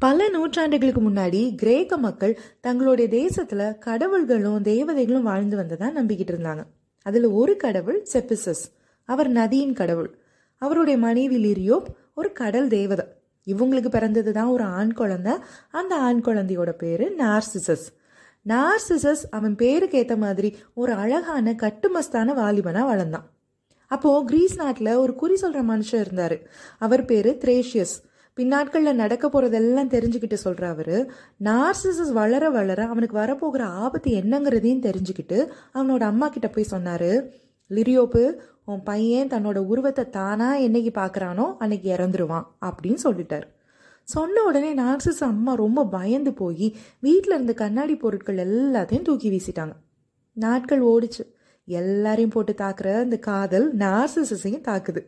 பல நூற்றாண்டுகளுக்கு முன்னாடி கிரேக்க மக்கள் தங்களுடைய தேசத்துல கடவுள்களும் தேவதைகளும் வாழ்ந்து வந்ததா நம்பிக்கிட்டு இருந்தாங்க. அதுல ஒரு கடவுள் செப்பிசஸ் அவர் நதியின் கடவுள். அவருடைய மனைவி லிரியோப் ஒரு கடல் தேவதை. இவங்களுக்கு பிறந்தது தான் ஒரு ஆண் குழந்தை. அந்த ஆண் குழந்தையோட பேரு நார்சிசஸ். நார்சிசஸ் அவன் பேருக்கு ஏத்த மாதிரி ஒரு அழகான கட்டுமஸ்தான வாலிபனா வளர்ந்தான். அப்போ கிரீஸ் நாட்டில் ஒரு குறி சொல்ற மனுஷன் இருந்தாரு. அவர் பேரு த்ரேஷியஸ். பின்னாட்களில் நடக்க போகிறதெல்லாம் தெரிஞ்சுக்கிட்டு சொல்கிற அவர் நார்சிசஸ் வளர வளர அவனுக்கு வரப்போகிற ஆபத்து என்னங்கிறதையும் தெரிஞ்சுக்கிட்டு அவனோட அம்மா கிட்ட போய் சொன்னார் லிரியோப்பு உன் பையன் தன்னோட உருவத்தை தானாக என்னைக்கு பார்க்குறானோ அன்னைக்கு இறந்துருவான் அப்படின்னு சொல்லிட்டார். சொன்ன உடனே நார்சிஸ் அம்மா ரொம்ப பயந்து போய் வீட்டில் இருந்த கண்ணாடி பொருட்கள் எல்லாத்தையும் தூக்கி வீசிட்டாங்க. நாட்கள் ஓடிச்சு. எல்லாரையும் போட்டு தாக்குற அந்த காதல் நார்சிசஸையும் தாக்குது.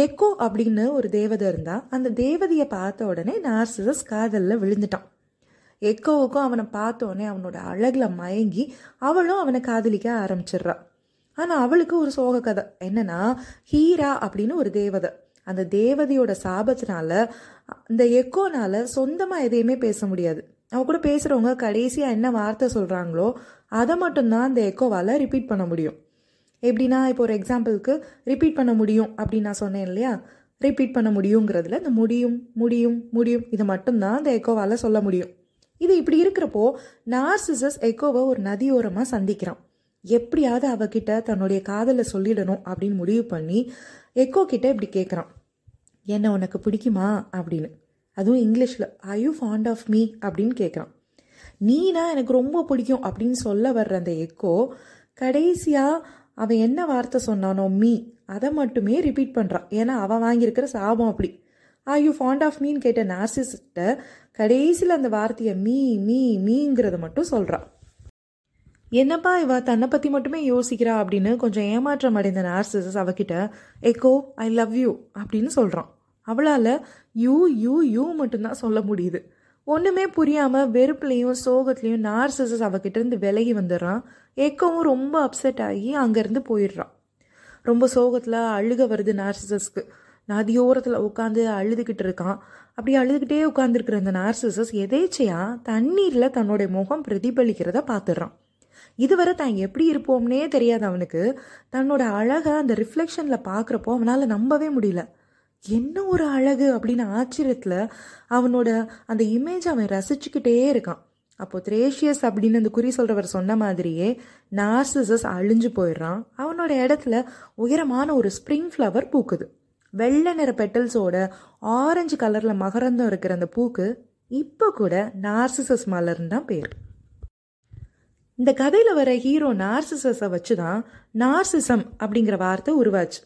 எக்கோ அப்படின்னு ஒரு தேவதை இருந்தா அந்த தேவதையை பார்த்த உடனே நார்சிசஸ் காதலில் விழுந்துட்டான். எக்கோவுக்கும் அவனை பார்த்த உடனே அவனோட அழகில் மயங்கி அவளும் அவனை காதலிக்க ஆரம்பிச்சிடுறான் ஆனால் அவளுக்கு ஒரு சோக கதை. என்னன்னா ஹீரா அப்படின்னு ஒரு தேவதை. அந்த தேவதையோட சாபத்தினால அந்த எக்கோனால சொந்தமாக எதையுமே பேச முடியாது. அவ கூட பேசுகிறவங்க கடைசியாக என்ன வார்த்தை சொல்கிறாங்களோ அதை மட்டும்தான் அந்த எக்கோவால் ரிப்பீட் பண்ண முடியும். எப்படின்னா இப்போ ஒரு எக்ஸாம்பிளுக்கு ரிப்பீட் பண்ண முடியும் அப்படின்னு நான் சொன்னேன் இல்லையா? ரிப்பீட் பண்ண முடியுங்கிறதுல இந்த முடியும் முடியும் முடியும் இதை மட்டும்தான் அந்த எக்கோவால் சொல்ல முடியும். இது இப்படி இருக்கிறப்போ நார்சிசஸ் எக்கோவை ஒரு நதியோரமாக சந்திக்கிறான். எப்படியாவது அவகிட்ட தன்னுடைய காதலை சொல்லிடணும் அப்படின்னு முடிவு பண்ணி எக்கோ கிட்ட இப்படி கேட்குறான் என்ன உனக்கு பிடிக்குமா? அப்படின்னு. அதுவும் இங்கிலீஷில் I you fond of me அப்படின்னு கேட்குறான் நீனா எனக்கு ரொம்ப பிடிக்கும் அப்படின்னு சொல்ல வர்ற அந்த எக்கோ கடைசியாக அவன் என்ன வார்த்தை சொன்னானோ மீ அதை மட்டுமே ரிப்பீட் பண்ணுறான் ஏன்னா அவன் வாங்கியிருக்கிற சாபம் அப்படி. ஆ யூ ஃபாண்ட் ஆஃப் மீன்னு கேட்ட நார்சிஸ்ட்ட கடைசியில் அந்த வார்த்தையை மீ மீ மீங்கிறத மட்டும் சொல்கிறான் என்னப்பா இவ தன்னை பற்றி மட்டுமே யோசிக்கிறா அப்படின்னு கொஞ்சம் ஏமாற்றம் அடைந்த நார்சிசஸ் அவகிட்ட எக்கோ ஐ லவ் யூ அப்படின்னு சொல்கிறான் அவளால் யூ யூ யூ மட்டும்தான் சொல்ல முடியுது. ஒன்றுமே புரியாமல் வெறுப்புலேயும் சோகத்துலையும் நார்சிசஸ் அவகிட்ட இருந்து விலகி வந்துடுறான். ஏக்கவும் ரொம்ப அப்செட் ஆகி அங்கேருந்து போயிடுறான். ரொம்ப சோகத்தில் அழுக வருது நார்சிசஸ்க்கு நதியோரத்தில் உட்காந்து அழுதுகிட்டு இருக்கான். அப்படி அழுதுகிட்டே உட்காந்துருக்கிற அந்த நார்சிசஸ் எதேச்சையாக தண்ணீரில் தன்னுடைய முகம் பிரதிபலிக்கிறத பார்த்துடுறான் இதுவரை தான் எப்படி இருப்போம்னே தெரியாது அவனுக்கு. தன்னோட அழகை அந்த ரிஃப்ளெக்ஷனில் பார்க்குறப்போ அவனால் நம்பவே முடியல. என்ன ஒரு அழகு அப்படின்னு ஆச்சரியத்தில் அவனோட அந்த இமேஜ் அவன் ரசிச்சுக்கிட்டே இருக்கான். அப்போ த்ரேஷியஸ் அப்படின்னு அந்த குறி சொல்கிறவர் சொன்ன மாதிரியே நார்சிசஸ் அழிஞ்சு போயிடுறான். அவனோட இடத்துல உயரமான ஒரு ஸ்ப்ரிங் ஃப்ளவர் பூக்குது. வெள்ளை நிற பெட்டல்ஸோட ஆரஞ்சு கலரில் மகரந்தம் இருக்கிற அந்த பூக்கு இப்போ கூட நார்சிசஸ் மலர்னு தான் பேர். இந்த கதையில் வர ஹீரோ நார்சிசஸை வச்சு தான் நார்சிசம் அப்படிங்கிற வார்த்தை உருவாச்சு.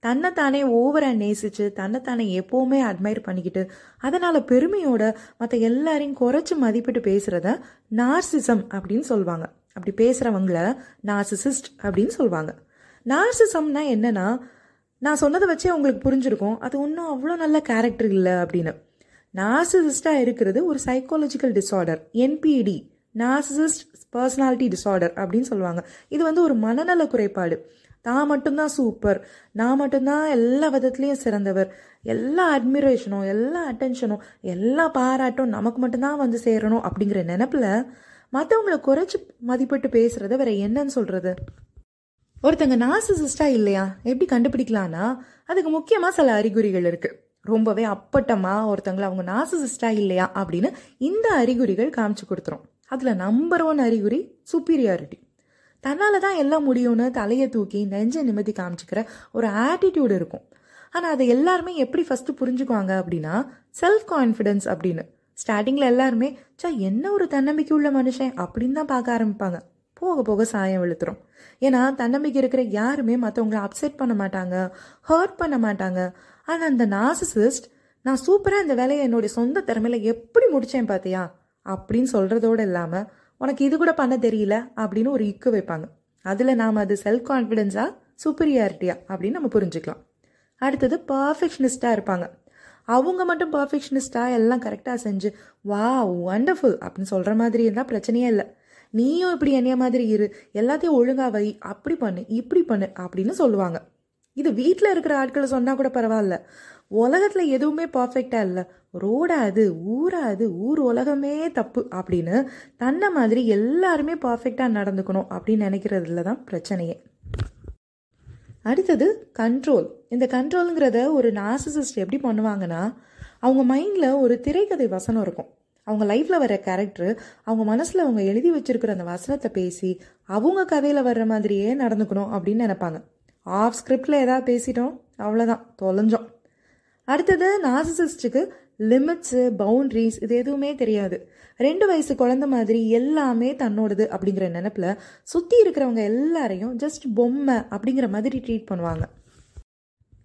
தன்னைத்தானே ஓவராக நேசிச்சு தன்னைத்தானே எப்போவுமே அட்மையர் பண்ணிக்கிட்டு அதனால பெருமையோட மற்ற எல்லாரையும் குறைச்சி மதிப்பிட்டு பேசுறத நார்சிசம் அப்படின்னு சொல்லுவாங்க அப்படி பேசுகிறவங்கள நார்சிசிஸ்ட் அப்படின்னு சொல்லுவாங்க நார்சிசம்னா என்னன்னா நான் சொன்னதை வச்சே உங்களுக்கு புரிஞ்சிருக்கும். அது ஒன்றும் அவ்வளோ நல்ல கேரக்டர் இல்லை அப்படின்னு. நார்சிசிஸ்டாக இருக்கிறது ஒரு psychological disorder NPD narcissist personality disorder அப்படின்னு சொல்லுவாங்க இது வந்து ஒரு மனநல குறைபாடு. தான் மட்டும்தான் சூப்பர். நான் மட்டும்தான் எல்லா விதத்துலேயும் சிறந்தவர். எல்லா அட்மிரேஷனும் எல்லா அட்டென்ஷனும் எல்லா பாராட்டும் நமக்கு மட்டும்தான் வந்து சேரணும் அப்படிங்கிற நினப்பில் மற்றவங்கள குறைச்சி மதிப்பிட்டு பேசுறத வேற என்னன்னு சொல்றது? ஒருத்தங்க நார்சிசிஸ்டா இல்லையா? எப்படி கண்டுபிடிக்கலான்னா அதுக்கு முக்கியமாக சில அறிகுறிகள் இருக்கு. ரொம்பவே அப்பட்டமா ஒருத்தங்களை அவங்க நார்சிசிஸ்டா இல்லையா அப்படின்னு இந்த அறிகுறிகள் காமிச்சு கொடுத்துரும். அதில் நம்பர் ஒன் அறிகுறி சுப்பீரியாரிட்டி தன்னால் தான் எல்லாம் முடியும்னு தலையை தூக்கி நெஞ்ச நிம்மதி காமிச்சிக்கிற ஒரு ஆட்டிடியூடு இருக்கும். ஆனால் அதை எல்லாருமே எப்படி ஃபஸ்ட்டு புரிஞ்சுக்குவாங்க அப்படின்னா செல்ஃப் கான்ஃபிடென்ஸ் அப்படின்னு ஸ்டார்டிங்கில் எல்லாருமே சா என்ன ஒரு தன்னம்பிக்கை உள்ள மனுஷன்? அப்படின்னு தான் பார்க்க ஆரம்பிப்பாங்க. போக போக சாயம் வெளுத்துரும். ஏன்னா தன்னம்பிக்கை இருக்கிற யாருமே மற்றவங்கள அப்செட் பண்ண மாட்டாங்க ஹர்ட் பண்ண மாட்டாங்க. ஆனால் அந்த நார்சிசிஸ்ட் நான் சூப்பராக இந்த வேலையை என்னுடைய சொந்த திறமையில எப்படி முடித்தேன் பார்த்தியா அப்படின்னு சொல்கிறதோடு இல்லாமல் உனக்கு இது கூட பண்ண தெரியல அப்படின்னு ஒரு இக்கு வைப்பாங்க. அதில் நாம் அது செல்ஃப் கான்ஃபிடென்ஸா சூப்பரியாரிட்டியா அப்படின்னு நம்ம புரிஞ்சுக்கலாம். அடுத்தது பர்ஃபெக்ஷனிஸ்டாக இருப்பாங்க. அவங்க மட்டும் பர்ஃபெக்ஷனிஸ்டாக எல்லாம் கரெக்டாக செஞ்சு வா ஒண்டர்ஃபுல் அப்படின்னு சொல்கிற மாதிரி இருந்தால் பிரச்சனையே இல்லை. நீயும் இப்படி என்னைய மாதிரி இரு எல்லாத்தையும் ஒழுங்காக வை அப்படி பண்ணு இப்படி பண்ணு அப்படின்னு சொல்லுவாங்க. இது வீட்டில் இருக்கிற ஆட்களை சொன்னால் கூட பரவாயில்ல. உலகத்தில் எதுவுமே பர்ஃபெக்டாக இல்லை. ரோடாது ஊராது அது ஊர் உலகமே தப்பு அப்படின்னு தன்னை மாதிரி எல்லாருமே பர்ஃபெக்டாக நடந்துக்கணும் அப்படின்னு நினைக்கிறதுல தான் பிரச்சனையே. அடுத்தது கண்ட்ரோல் இந்த கண்ட்ரோலுங்கிறத ஒரு நார்சிசிஸ்ட் எப்படி பண்ணுவாங்கன்னா அவங்க மைண்டில் ஒரு திரைக்கதை வசனம் இருக்கும். அவங்க லைஃப்பில் வர கேரக்டர் அவங்க மனசில் அவங்க எழுதி வச்சிருக்கிற அந்த வசனத்தை பேசி அவங்க கதையில் வர்ற மாதிரியே நடந்துக்கணும் அப்படின்னு நினைப்பாங்க. ஆஃப் ஸ்கிரிப்டில் ஏதாவது பேசிட்டோம் அவ்வளோதான் தொலைஞ்சோம். அடுத்தது நார்சிசிஸ்டுக்கு லிமிட்ஸு பவுண்ட்ரிஸ் இது எதுவுமே தெரியாது. ரெண்டு வயசு குழந்த மாதிரி எல்லாமே தன்னோடது அப்படிங்கிற நினப்பில் சுற்றி இருக்கிறவங்க எல்லாரையும் ஜஸ்ட் பொம்மை அப்படிங்கிற மாதிரி ட்ரீட் பண்ணுவாங்க.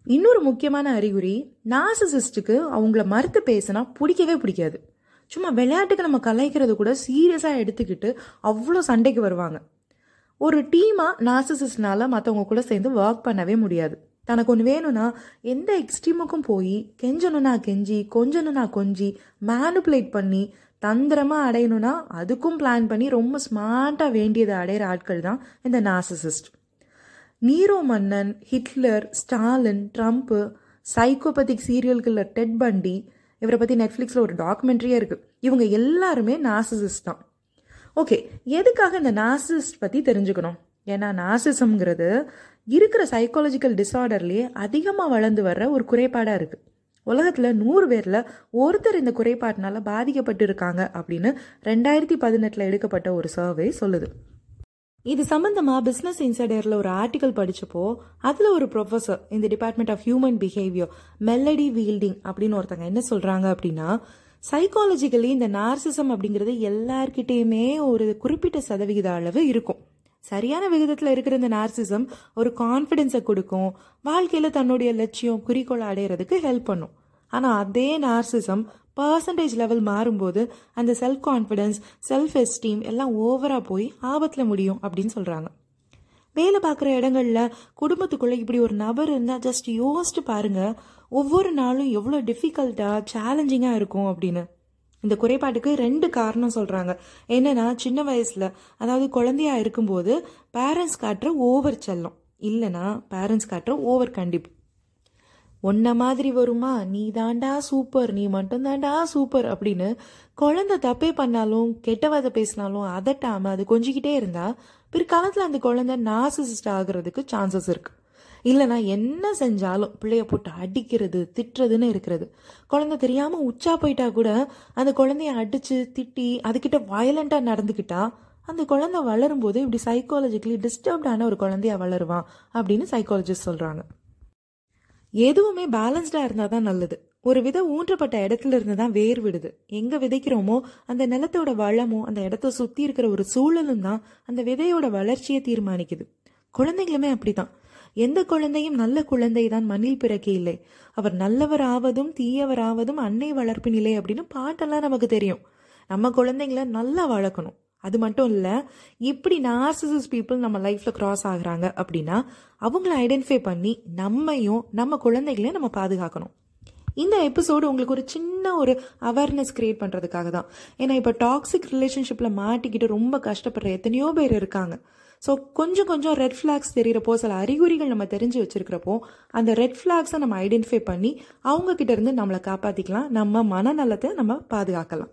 இன்னொரு முக்கியமான அறிகுறி நார்சிசிஸ்டுக்கு அவங்கள மறுத்து பேசினா பிடிக்கவே பிடிக்காது. சும்மா விளையாட்டுக்கு நம்ம கலாய்க்கிறது கூட சீரியஸாக எடுத்துக்கிட்டு அவ்வளோ சண்டைக்கு வருவாங்க. ஒரு டீமாக நார்சிசிஸ்ட்னால மற்றவங்க கூட சேர்ந்து ஒர்க் பண்ணவே முடியாது. தனக்கு ஒன்று வேணும்னா எந்த எக்ஸ்ட்ரீமுக்கும் போய் கெஞ்சணும்னா கெஞ்சி கொஞ்சணும்னா கொஞ்சி மேனுப்புலேட் பண்ணி தந்திரமாக அடையணும்னா அதுக்கும் பிளான் பண்ணி ரொம்ப ஸ்மார்ட்டாக வேண்டியதை அடையிற ஆட்கள் தான் இந்த நாசசிஸ்ட் நீரோ மன்னன் ஹிட்லர் ஸ்டாலின் ட்ரம்ப்பு சைக்கோபதிக் சீரியல்களில் டெட் பண்டி இவரை பற்றி நெட்ஃப்ளிக்ஸில் ஒரு டாக்குமெண்ட்ரியே இருக்குது இவங்க எல்லாருமே நாசசிஸ்ட் தான். ஓகே எதுக்காக இந்த நாசிஸ்ட் பற்றி தெரிஞ்சுக்கணும்? ஏன்னா நார்சிசம்ங்கிறது இருக்கிற சைக்காலஜிக்கல் டிஸார்டர்லேயே அதிகமாக வளர்ந்து வர்ற ஒரு குறைபாடாக இருக்குது உலகத்தில் நூறு பேரில் ஒருத்தர் இந்த குறைபாட்டினால பாதிக்கப்பட்டு இருக்காங்க அப்படின்னு ரெண்டாயிரத்தி பதினெட்டில் எடுக்கப்பட்ட ஒரு சர்வே சொல்லுது. இது சம்பந்தமாக பிஸ்னஸ் இன்சைடரில் ஒரு ஆர்டிக்கல் படித்தப்போ அதில் ஒரு ப்ரொஃபஸர் இந்த department of human behaviour Melody Wilding அப்படின்னு ஒருத்தங்க என்ன சொல்கிறாங்க அப்படின்னா சைக்காலஜிக்கலி இந்த நார்சிசம் அப்படிங்கிறது எல்லார்கிட்டேயுமே ஒரு குறிப்பிட்ட சதவிகித அளவு இருக்கும். சரியான விகிதத்தில் இருக்கிற இந்த நார்சிசம் ஒரு கான்ஃபிடென்ஸை கொடுக்கும். வாழ்க்கையில் தன்னுடைய லட்சியம் குறிக்கோளை அடையிறதுக்கு ஹெல்ப் பண்ணும். ஆனால் அதே நார்சிசம் பர்சன்டேஜ் லெவல் மாறும்போது அந்த செல்ஃப் கான்ஃபிடென்ஸ் செல்ஃப் எஸ்டீம் எல்லாம் ஓவராக போய் ஆபத்தில் முடியும் அப்படின்னு சொல்கிறாங்க வேலை பார்க்குற இடங்கள்ல குடும்பத்துக்குள்ளே இப்படி ஒரு நபர் இருந்தால் ஜஸ்ட் யோசிச்சு பாருங்கள் ஒவ்வொரு நாளும் எவ்வளோ டிஃபிகல்ட்டாக சேலஞ்சிங்காக இருக்கும் அப்படின்னு. இந்த குறைபாட்டுக்கு ரெண்டு காரணம் சொல்கிறாங்க என்னன்னா சின்ன வயசில் அதாவது குழந்தையா இருக்கும்போது பேரண்ட்ஸ் காட்டுற ஓவர் செல்லம். இல்லைனா பேரண்ட்ஸ் காட்டுற ஓவர் கண்டிப்பு. உன்ன மாதிரி வருமா? நீ தாண்டா சூப்பர் நீ மட்டும் தாண்டா சூப்பர் அப்படின்னு குழந்தை தப்பே பண்ணாலும் கெட்டவாத பேசினாலும் அதட்டாம அது கொஞ்சிக்கிட்டே இருந்தா பிற்காலத்தில் அந்த குழந்தை நாசிசிஸ்ட் ஆகுறதுக்கு சான்சஸ் இருக்கு. இல்லைனா என்ன செஞ்சாலும் பிள்ளைய போட்டு அடிக்கிறது திட்டுறதுன்னு இருக்கிறது. குழந்தை தெரியாமல் உச்சா போயிட்டா கூட அந்த குழந்தைய அடித்து திட்டி அதுக்கிட்ட வயலண்ட்டாக நடந்துக்கிட்டா அந்த குழந்தை வளரும் போது இப்படி சைக்காலஜிக்கலி டிஸ்டர்ப்டான ஒரு குழந்தைய வளருவான் அப்படின்னு சைக்காலஜிஸ்ட் சொல்கிறாங்க எதுவுமே பேலன்ஸ்டாக இருந்தால் தான் நல்லது. ஒரு வித ஊன்றப்பட்ட இடத்துல இருந்து தான் வேர் விடுது. எங்கே விதைக்கிறோமோ அந்த நிலத்தோட வளமும் அந்த இடத்த சுற்றி இருக்கிற ஒரு சூழலும் தான் அந்த விதையோட வளர்ச்சியை தீர்மானிக்குது. குழந்தைங்களுமே அப்படிதான் எந்த குழந்தையும் நல்ல குழந்தை தான் மண்ணில் பிறக்க இல்லை. அவர் நல்லவர் ஆவதும் தீயவர் ஆவதும் அன்னை வளர்ப்பினிலே அப்படின்னு பாட்டெல்லாம் நமக்கு தெரியும். நம்ம குழந்தைங்கள நல்லா வளர்க்கணும். அது மட்டும் இல்லை இப்படி நார்சிசஸ் பீப்புள் நம்ம லைஃப்பில் கிராஸ் ஆகுறாங்க அப்படின்னா அவங்கள ஐடென்டிஃபை பண்ணி நம்மையும் நம்ம குழந்தைகளையும் நம்ம பாதுகாக்கணும். இந்த எபிசோடு உங்களுக்கு ஒரு சின்ன ஒரு அவேர்னஸ் கிரியேட் பண்ணுறதுக்காக தான். ஏன்னா இப்போ டாக்ஸிக் ரிலேஷன்ஷிப்பில் மாட்டிக்கிட்டு ரொம்ப கஷ்டப்படுற எத்தனையோ பேர் இருக்காங்க. ஸோ கொஞ்சம் கொஞ்சம் ரெட் ஃப்ளாக்ஸ் தெரிகிறப்போ சில அறிகுறிகள் நம்ம தெரிஞ்சு வச்சிருக்கிறப்போ அந்த ரெட் ஃப்ளாக்ஸை நம்ம ஐடென்டிஃபை பண்ணி அவங்க கிட்ட இருந்து நம்மளை காப்பாற்றிக்கலாம் நம்ம மனநலத்தை நம்ம பாதுகாக்கலாம்.